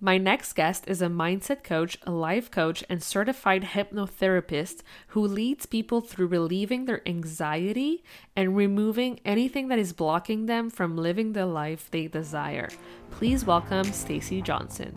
My next guest is a mindset coach, a life coach, and certified hypnotherapist who leads people through relieving their anxiety and removing anything that is blocking them from living the life they desire. Please welcome Stacie Johnson.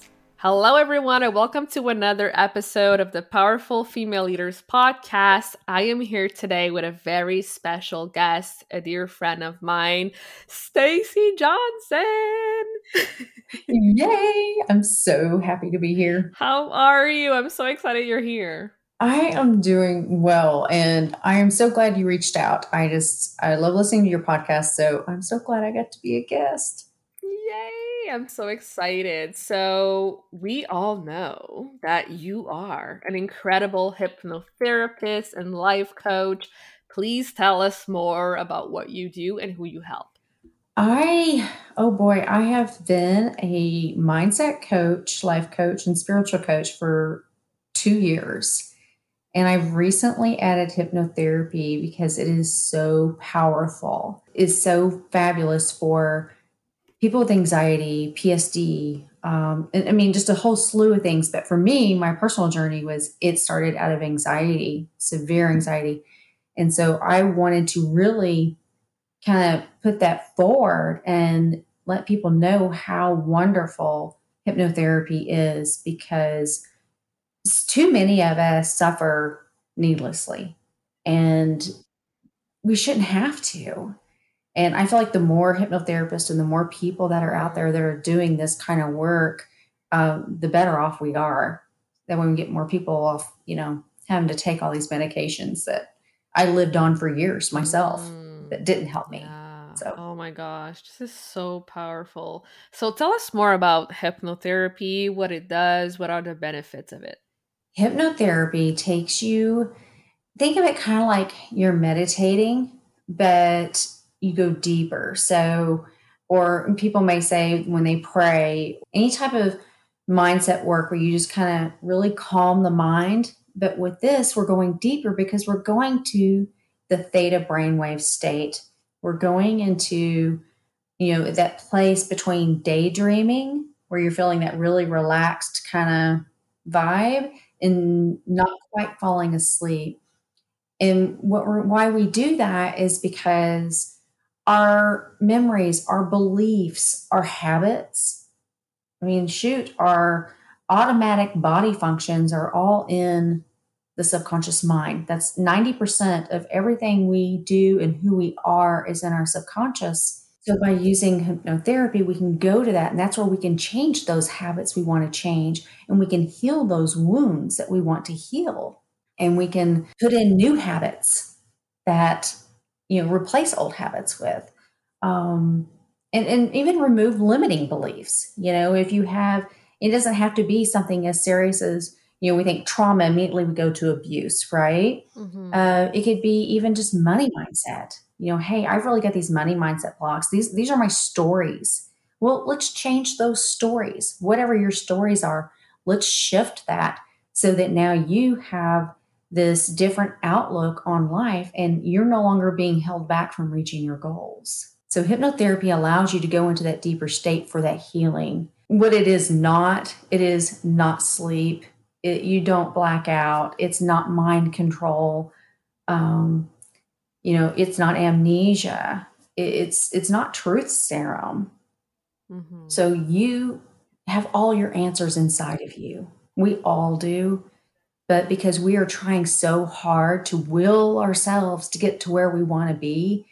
Hello, everyone, and welcome to another episode of the Powerful Female Leaders Podcast. I am here today with a very special guest, a dear friend of mine, Stacie Johnson. Yay! I'm so happy to be here. How are you? I'm so excited you're here. I am doing well, and I am so glad you reached out. I just, I love listening to your podcast, so I'm so glad I got to be a guest. I'm so excited. So, we all know that you are an incredible hypnotherapist and life coach. Please tell us more about what you do and who you help. I, oh boy, I have been a mindset coach, life coach, and spiritual coach for two years. And I've recently added hypnotherapy because it is so powerful, is so fabulous for people with anxiety, PTSD, um, I mean, just a whole slew of things. But for me, my personal journey was it started out of anxiety, severe anxiety. And so I wanted to really kind of put that forward and let people know how wonderful hypnotherapy is because too many of us suffer needlessly and we shouldn't have to. And I feel like the more hypnotherapists and the more people that are out there that are doing this kind of work, um, the better off we are. That when we get more people off, you know, having to take all these medications that I lived on for years myself mm, that didn't help me. Yeah. So, oh my gosh, this is so powerful. So, tell us more about hypnotherapy, what it does, what are the benefits of it? Hypnotherapy takes you, think of it kind of like you're meditating, but you go deeper. So, or people may say when they pray, any type of mindset work where you just kind of really calm the mind. But with this, we're going deeper because we're going to the theta brainwave state. We're going into, you know, that place between daydreaming, where you're feeling that really relaxed kind of vibe, and not quite falling asleep. And what why we do that is because our memories, our beliefs, our habits. I mean, shoot, our automatic body functions are all in the subconscious mind. That's 90% of everything we do and who we are is in our subconscious. So, by using hypnotherapy, we can go to that, and that's where we can change those habits we want to change, and we can heal those wounds that we want to heal. And we can put in new habits that you know replace old habits with um, and, and even remove limiting beliefs. You know if you have it doesn't have to be something as serious as you know we think trauma immediately we go to abuse right? Mm-hmm. uh, it could be even just money mindset. You know hey i've really got these money mindset blocks. These these are my stories. Well let's change those stories. Whatever your stories are let's shift that so that now you have this different outlook on life and you're no longer being held back from reaching your goals. So, hypnotherapy allows you to go into that deeper state for that healing. What it is not, it is not sleep. It, you don't black out. It's not mind control. Um, you know, it's not amnesia. It, it's it's not truth serum. Mm-hmm. So you have all your answers inside of you. We all do. But because we are trying so hard to will ourselves to get to where we want to be,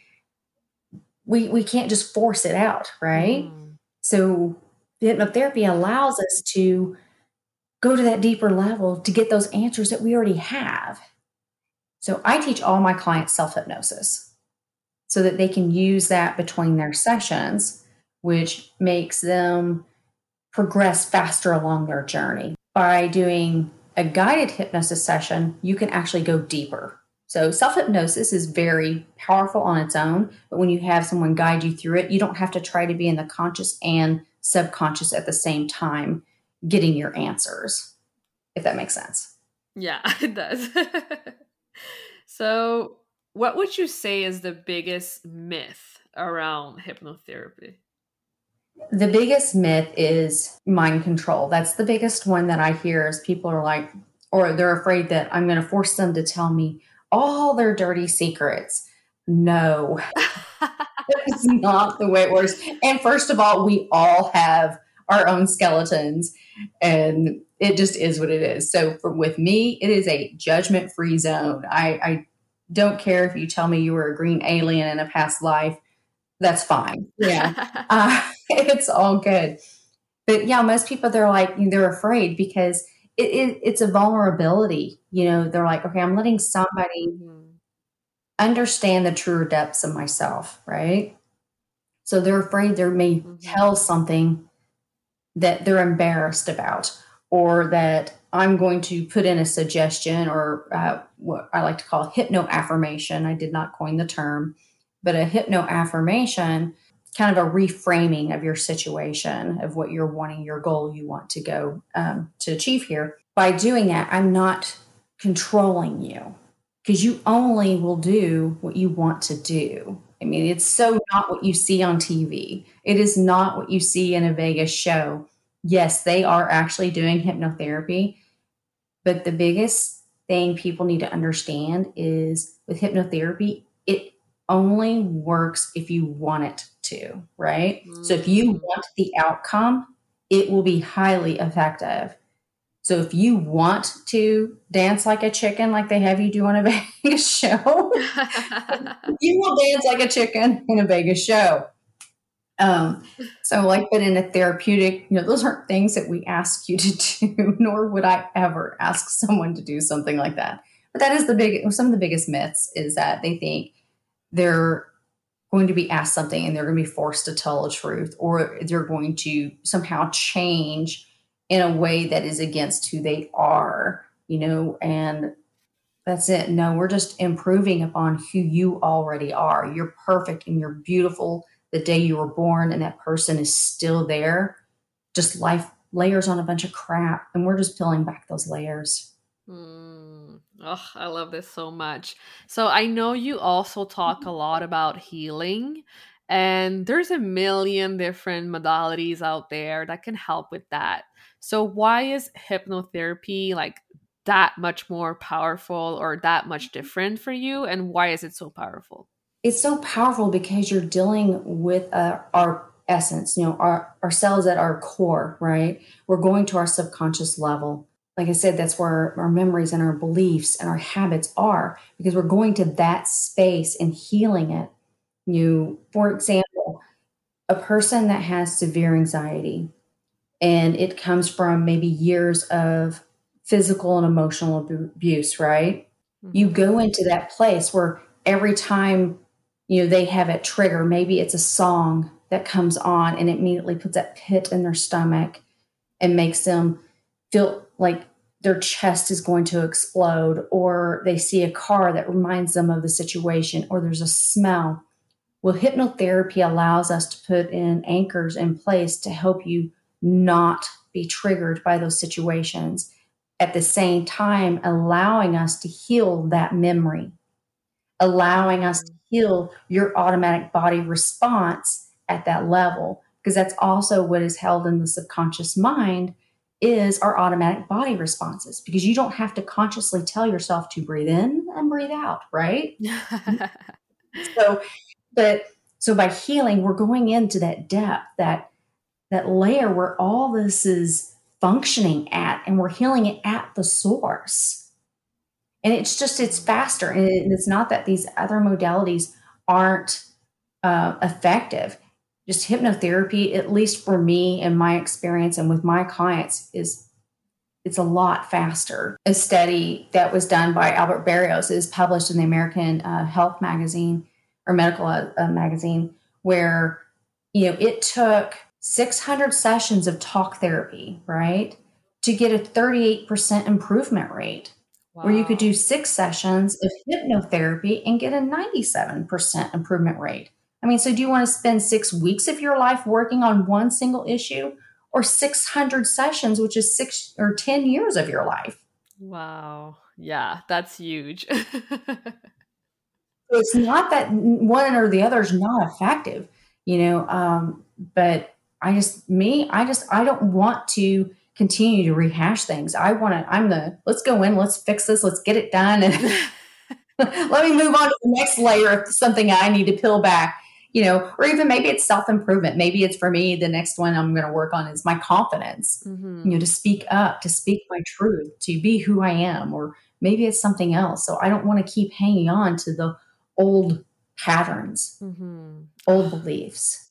we, we can't just force it out, right? Mm. So hypnotherapy allows us to go to that deeper level to get those answers that we already have. So I teach all my clients self hypnosis so that they can use that between their sessions, which makes them progress faster along their journey. By doing a guided hypnosis session, you can actually go deeper. So, self hypnosis is very powerful on its own, but when you have someone guide you through it, you don't have to try to be in the conscious and subconscious at the same time getting your answers, if that makes sense. Yeah, it does. so, what would you say is the biggest myth around hypnotherapy? The biggest myth is mind control. That's the biggest one that I hear is people are like, or they're afraid that I'm going to force them to tell me all their dirty secrets. No, that's not the way it works. And first of all, we all have our own skeletons and it just is what it is. So for, with me, it is a judgment free zone. I, I don't care if you tell me you were a green alien in a past life. That's fine. Yeah. uh, it's all good. But yeah, most people, they're like, they're afraid because it, it, it's a vulnerability. You know, they're like, okay, I'm letting somebody mm-hmm. understand the truer depths of myself, right? So they're afraid they may mm-hmm. tell something that they're embarrassed about or that I'm going to put in a suggestion or uh, what I like to call hypno affirmation. I did not coin the term, but a hypno affirmation, kind of a reframing of your situation, of what you're wanting, your goal you want to go um, to achieve here. By doing that, I'm not controlling you because you only will do what you want to do. I mean, it's so not what you see on TV. It is not what you see in a Vegas show. Yes, they are actually doing hypnotherapy, but the biggest thing people need to understand is with hypnotherapy, it only works if you want it to, right? Mm-hmm. So if you mm. want the outcome, it will be highly effective. So if you want to dance like a chicken, like they have you do on a Vegas show, you will dance like a chicken in a Vegas show. Um, so, like, but in a therapeutic, you know, those aren't things that we ask you to do, nor would I ever ask someone to do something like that. But that is the big, some of the biggest myths is that they think they're going to be asked something and they're going to be forced to tell a truth, or they're going to somehow change in a way that is against who they are, you know, and that's it. No, we're just improving upon who you already are. You're perfect and you're beautiful the day you were born, and that person is still there. Just life layers on a bunch of crap, and we're just peeling back those layers. Mm. Oh, I love this so much. So I know you also talk a lot about healing, and there's a million different modalities out there that can help with that. So why is hypnotherapy like that much more powerful or that much different for you and why is it so powerful? It's so powerful because you're dealing with uh, our essence, you know, our ourselves at our core, right? We're going to our subconscious level. Like I said, that's where our memories and our beliefs and our habits are because we're going to that space and healing it. You, for example, a person that has severe anxiety, and it comes from maybe years of physical and emotional abuse, right? Mm-hmm. You go into that place where every time you know they have a trigger, maybe it's a song that comes on and immediately puts that pit in their stomach and makes them feel like their chest is going to explode, or they see a car that reminds them of the situation, or there's a smell. Well, hypnotherapy allows us to put in anchors in place to help you not be triggered by those situations. At the same time, allowing us to heal that memory, allowing us to heal your automatic body response at that level. Because that's also what is held in the subconscious mind is our automatic body responses because you don't have to consciously tell yourself to breathe in and breathe out, right? so, but so by healing, we're going into that depth, that that layer where all this is functioning at and we're healing it at the source. And it's just, it's faster. And it's not that these other modalities aren't uh, effective. Just hypnotherapy, at least for me and my experience and with my clients, is it's a lot faster. A study that was done by Alfred Barrios is published in the American uh, Health Magazine or Medical uh, uh Magazine, where you know it took 600 sessions of talk therapy, right, to get a 38% improvement rate. Wow. Where you could do six sessions of hypnotherapy and get a 97% improvement rate. I mean, so do you want to spend six weeks of your life working on one single issue or 600 sessions, which is six or 10 years of your life? Wow. Yeah, that's huge. it's not that one or the other is not effective, you know, um, but I just, me, I just, I don't want to continue to rehash things. I want to, I'm the, let's go in, let's fix this, let's get it done. And let me move on to the next layer of something I need to peel back, you know, or even maybe it's self improvement. Maybe it's for me, the next one I'm going to work on is my confidence, mm-hmm. you know, to speak up, to speak my truth, to be who I am, or maybe it's something else. So I don't want to keep hanging on to the old patterns, mm-hmm. old beliefs.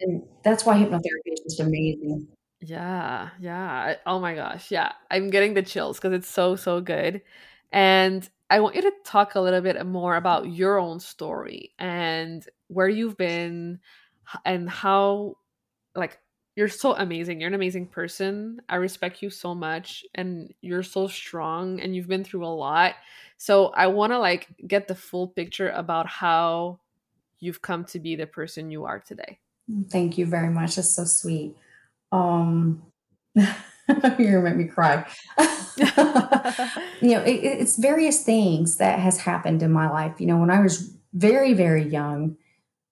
And that's why hypnotherapy is just amazing. Yeah, yeah. Oh my gosh. Yeah. I'm getting the chills because it's so, so good. And I want you to talk a little bit more about your own story and where you've been and how, like, you're so amazing. You're an amazing person. I respect you so much and you're so strong and you've been through a lot. So I want to like get the full picture about how you've come to be the person you are today. Thank you very much. That's so sweet. Um, you're gonna make me cry. you know, it, it's various things that has happened in my life. You know, when I was very, very young,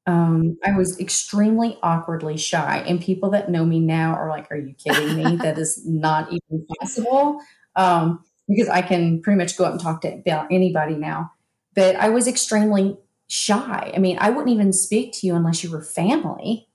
um, I was extremely awkwardly shy, and people that know me now are like, "Are you kidding me? that is not even possible." Um, because I can pretty much go up and talk to about anybody now. But I was extremely shy. I mean, I wouldn't even speak to you unless you were family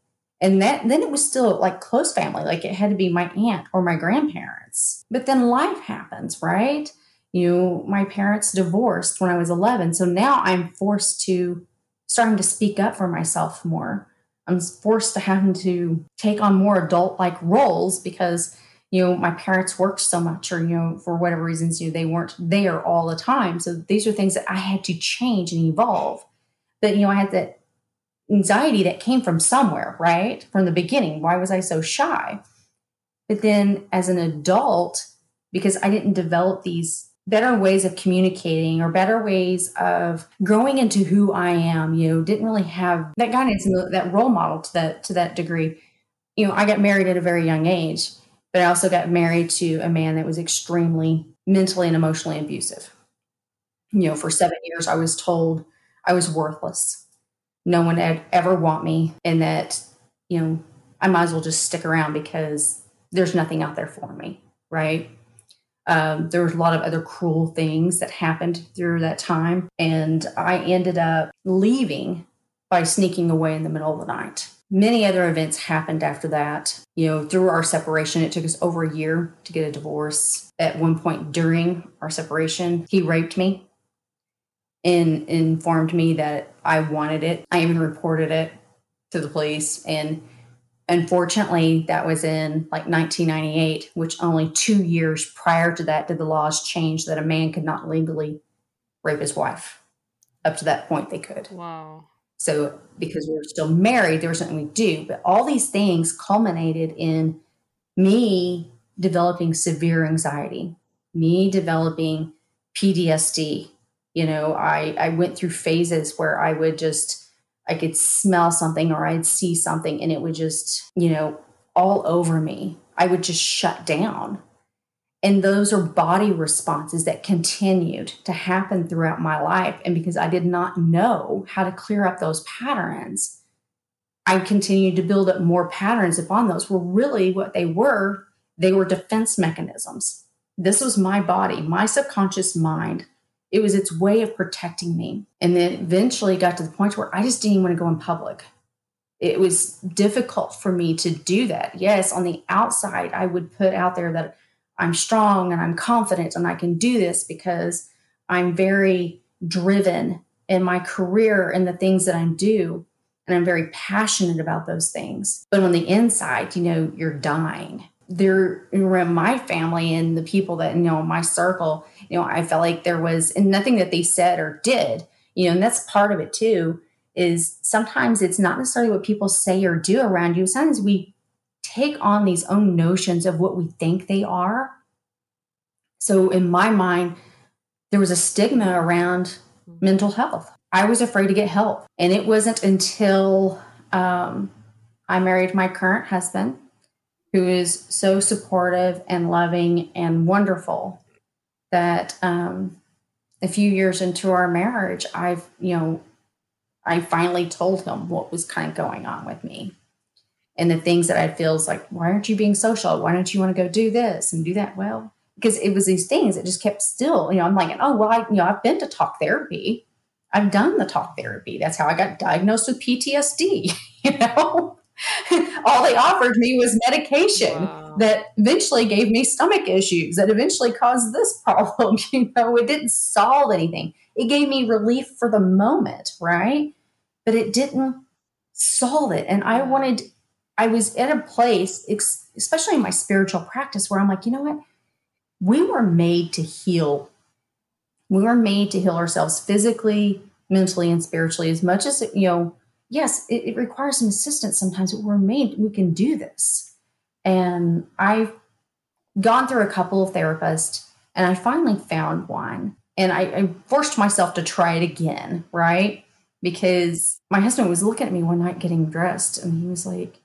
and that then it was still like close family like it had to be my aunt or my grandparents but then life happens right you know my parents divorced when i was 11 so now i'm forced to starting to speak up for myself more i'm forced to having to take on more adult like roles because you know my parents worked so much or you know for whatever reasons you know, they weren't there all the time so these are things that i had to change and evolve but you know i had that anxiety that came from somewhere, right? From the beginning. Why was I so shy? But then as an adult, because I didn't develop these better ways of communicating or better ways of growing into who I am, you know, didn't really have that guidance and that role model to that to that degree. You know, I got married at a very young age, but I also got married to a man that was extremely mentally and emotionally abusive. You know, for 7 years I was told I was worthless no one would ever want me and that, you know, I might as well just stick around because there's nothing out there for me, right? Um, there was a lot of other cruel things that happened through that time. And I ended up leaving by sneaking away in the middle of the night. Many other events happened after that. You know, through our separation, it took us over a year to get a divorce. At one point during our separation, he raped me and informed me that I wanted it. I even reported it to the police. And unfortunately, that was in like 1998, which only two years prior to that did the laws change that a man could not legally rape his wife. Up to that point, they could. Wow. So, because we were still married, there was something we do. But all these things culminated in me developing severe anxiety, me developing PTSD, you know i i went through phases where i would just i could smell something or i'd see something and it would just you know all over me. I would just shut down. And those are body responses that continued to happen throughout my life. And because i did not know how to clear up those patterns i continued to build up more patterns upon those were really what they were. They were defense mechanisms. This was my body my subconscious mind it was its way of protecting me. And then eventually got to the point where I just didn't want to go in public. it was difficult for me to do that. Yes, on the outside, I would put out there that I'm strong and I'm confident and I can do this because I'm very driven in my career and the things that I do. And I'm very passionate about those things. But on the inside, you know, you're dying. There, around my family and the people that, you know, my circle, you know, I felt like there was, and nothing that they said or did, you know, and that's part of it too is sometimes it's not necessarily what people say or do around you. Sometimes we take on these own notions of what we think they are. So in my mind, there was a stigma around mental health. I was afraid to get help. And it wasn't until um, I married my current husband, who is so supportive and loving and wonderful, that um, a few years into our marriage, I've, you know, I finally told him what was kind of going on with me and the things that I feel is like, why aren't you being social? Why don't you want to go do this and do that? Well, because it was these things that just kept still. You know, I'm like, oh well, I you know I've been to talk therapy. I've done the talk therapy. That's how I got diagnosed with PTSD. You know, all they offered me was medication wow. that eventually gave me stomach issues. That eventually caused this problem. You know, it didn't solve anything. It gave me relief for the moment, right? But it didn't solve it. And I wanted, I was at a place, especially in my spiritual practice, where I'm like, you know what? We were made to heal. We were made to heal ourselves physically, mentally, and spiritually as much as, you know, yes, it, it requires some assistance sometimes, but we're made, we can do this. And I've gone through a couple of therapists and I finally found one and I, I forced myself to try it again, right? Because my husband was looking at me one night getting dressed, and he was like,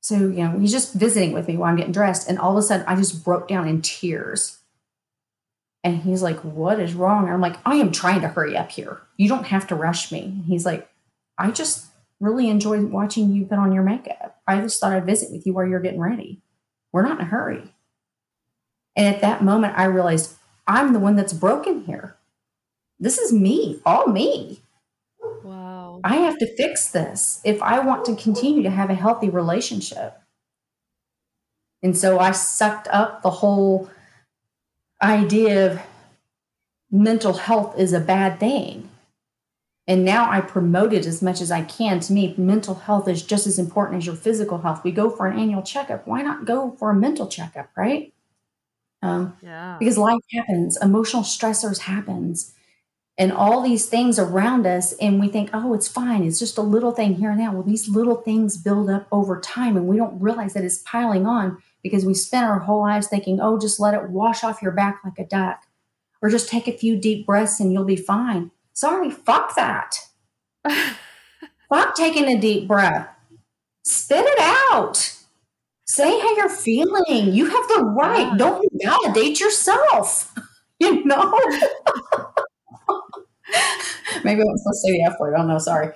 so, you know, he's just visiting with me while I'm getting dressed. And all of a sudden, I just broke down in tears. And he's like, What is wrong? And I'm like, I am trying to hurry up here. You don't have to rush me. And he's like, I just really enjoyed watching you put on your makeup. I just thought I'd visit with you while you're getting ready. We're not in a hurry. And at that moment, I realized I'm the one that's broken here. This is me, all me. Wow. I have to fix this if I want to continue to have a healthy relationship. And so I sucked up the whole idea of mental health is a bad thing. And now I promote it as much as I can. To me, mental health is just as important as your physical health. We go for an annual checkup. Why not go for a mental checkup, right? Um, yeah. Because life happens, emotional stressors happens, and all these things around us, and we think, oh, it's fine. It's just a little thing here and there. Well, these little things build up over time, and we don't realize that it's piling on because we spend our whole lives thinking, oh, just let it wash off your back like a duck, or just take a few deep breaths and you'll be fine. Sorry, fuck that. fuck taking a deep breath. Spit it out. Say how you're feeling. You have the right. Don't validate yourself. You know? Maybe I was supposed to say the F word. I don't know. Sorry.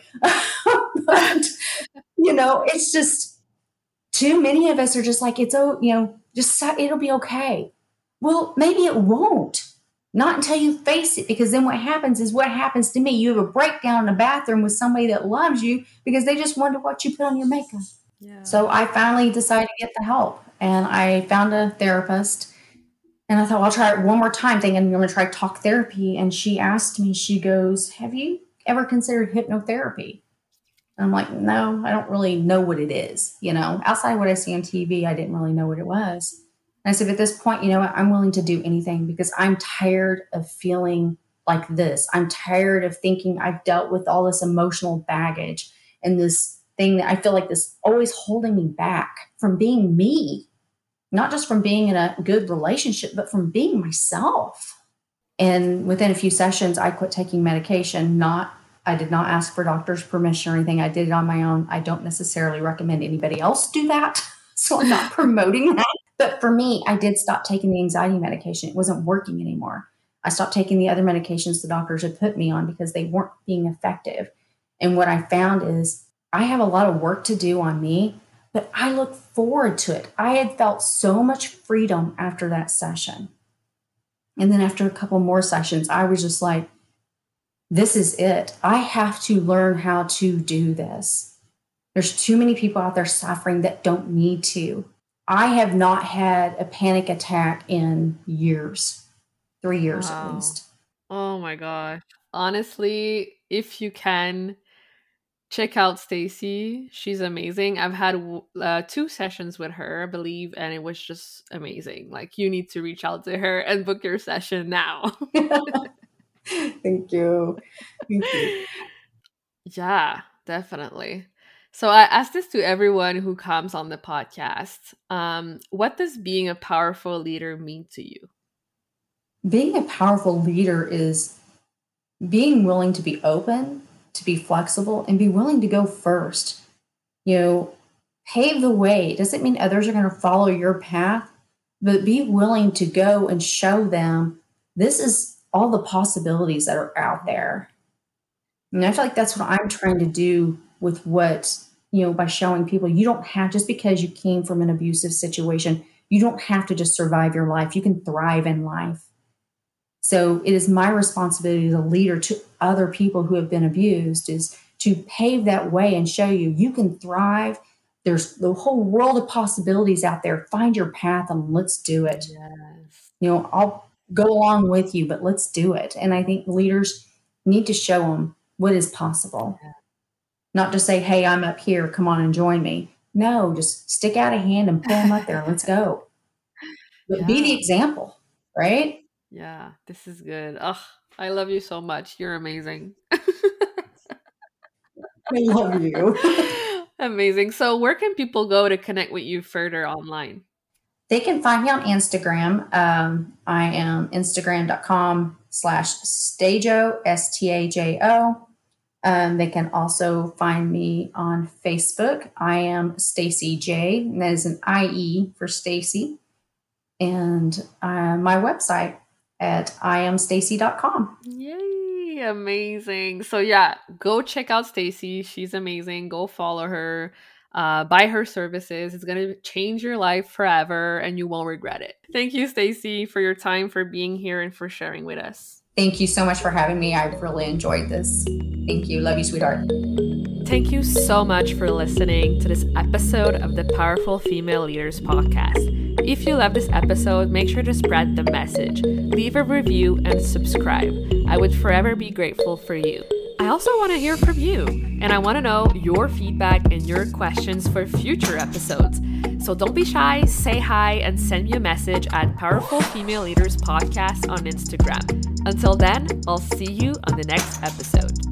but, you know, it's just too many of us are just like, it's, oh, you know, just it'll be okay. Well, maybe it won't. Not until you face it, because then what happens is what happens to me. You have a breakdown in the bathroom with somebody that loves you because they just wonder what you put on your makeup. So I finally decided to get the help and I found a therapist and I thought, well, I'll try it one more time, thinking I'm going to try talk therapy. And she asked me, she goes, Have you ever considered hypnotherapy? And I'm like, No, I don't really know what it is. You know, outside what I see on TV, I didn't really know what it was. And I said, At this point, you know what? I'm willing to do anything because I'm tired of feeling like this. I'm tired of thinking I've dealt with all this emotional baggage and this thing that I feel like this always holding me back from being me, not just from being in a good relationship, but from being myself. And within a few sessions, I quit taking medication. Not, I did not ask for doctor's permission or anything. I did it on my own. I don't necessarily recommend anybody else do that. So I'm not promoting that. But for me, I did stop taking the anxiety medication. It wasn't working anymore. I stopped taking the other medications the doctors had put me on because they weren't being effective. And what I found is I have a lot of work to do on me, but I look forward to it. I had felt so much freedom after that session. And then after a couple more sessions, I was just like, this is it. I have to learn how to do this. There's too many people out there suffering that don't need to. I have not had a panic attack in years, three years wow. at least. Oh my gosh. Honestly, if you can, check out Stacie. She's amazing. I've had uh, two sessions with her, I believe, and it was just amazing. Like you need to reach out to her and book your session now. Thank you. Thank you. Yeah, definitely. So I ask this to everyone who comes on the podcast. Um, what does being a powerful leader mean to you? Being a powerful leader is being willing to be open to be flexible and be willing to go first. You know, pave the way. It doesn't mean others are going to follow your path, but be willing to go and show them this is all the possibilities that are out there. And I feel like that's what I'm trying to do with what, you know, by showing people you don't have, just because you came from an abusive situation, you don't have to just survive your life. You can thrive in life. So it is my responsibility as a leader to other people who have been abused is to pave that way and show you you can thrive. There's the whole world of possibilities out there. Find your path and let's do it. Yes. You know, I'll go along with you, but let's do it. And I think leaders need to show them what is possible. Yeah. Not just say, hey, I'm up here, come on and join me. No, just stick out a hand and pull them up there. Let's go. But yeah. be the example, right? Yeah, this is good. Oh, I love you so much. You're amazing. I love you. amazing. So, where can people go to connect with you further online? They can find me on Instagram. Um, I am instagram.com slash stajo, S T A J O. Um, they can also find me on Facebook. I am Stacie J, and that is an IE for Stacie. And uh, my website, at iamstacie.com. Yay, amazing. So yeah, go check out Stacie. She's amazing. Go follow her. Uh, buy her services. It's going to change your life forever and you won't regret it. Thank you, Stacie, for your time, for being here, and for sharing with us. Thank you so much for having me. I really enjoyed this. Thank you. Love you, sweetheart. Thank you so much for listening to this episode of the Powerful Female Leaders Podcast. If you love this episode, make sure to spread the message, leave a review, and subscribe. I would forever be grateful for you. I also want to hear from you, and I want to know your feedback and your questions for future episodes. So don't be shy, say hi, and send me a message at Powerful Female Leaders Podcast on Instagram. Until then, I'll see you on the next episode.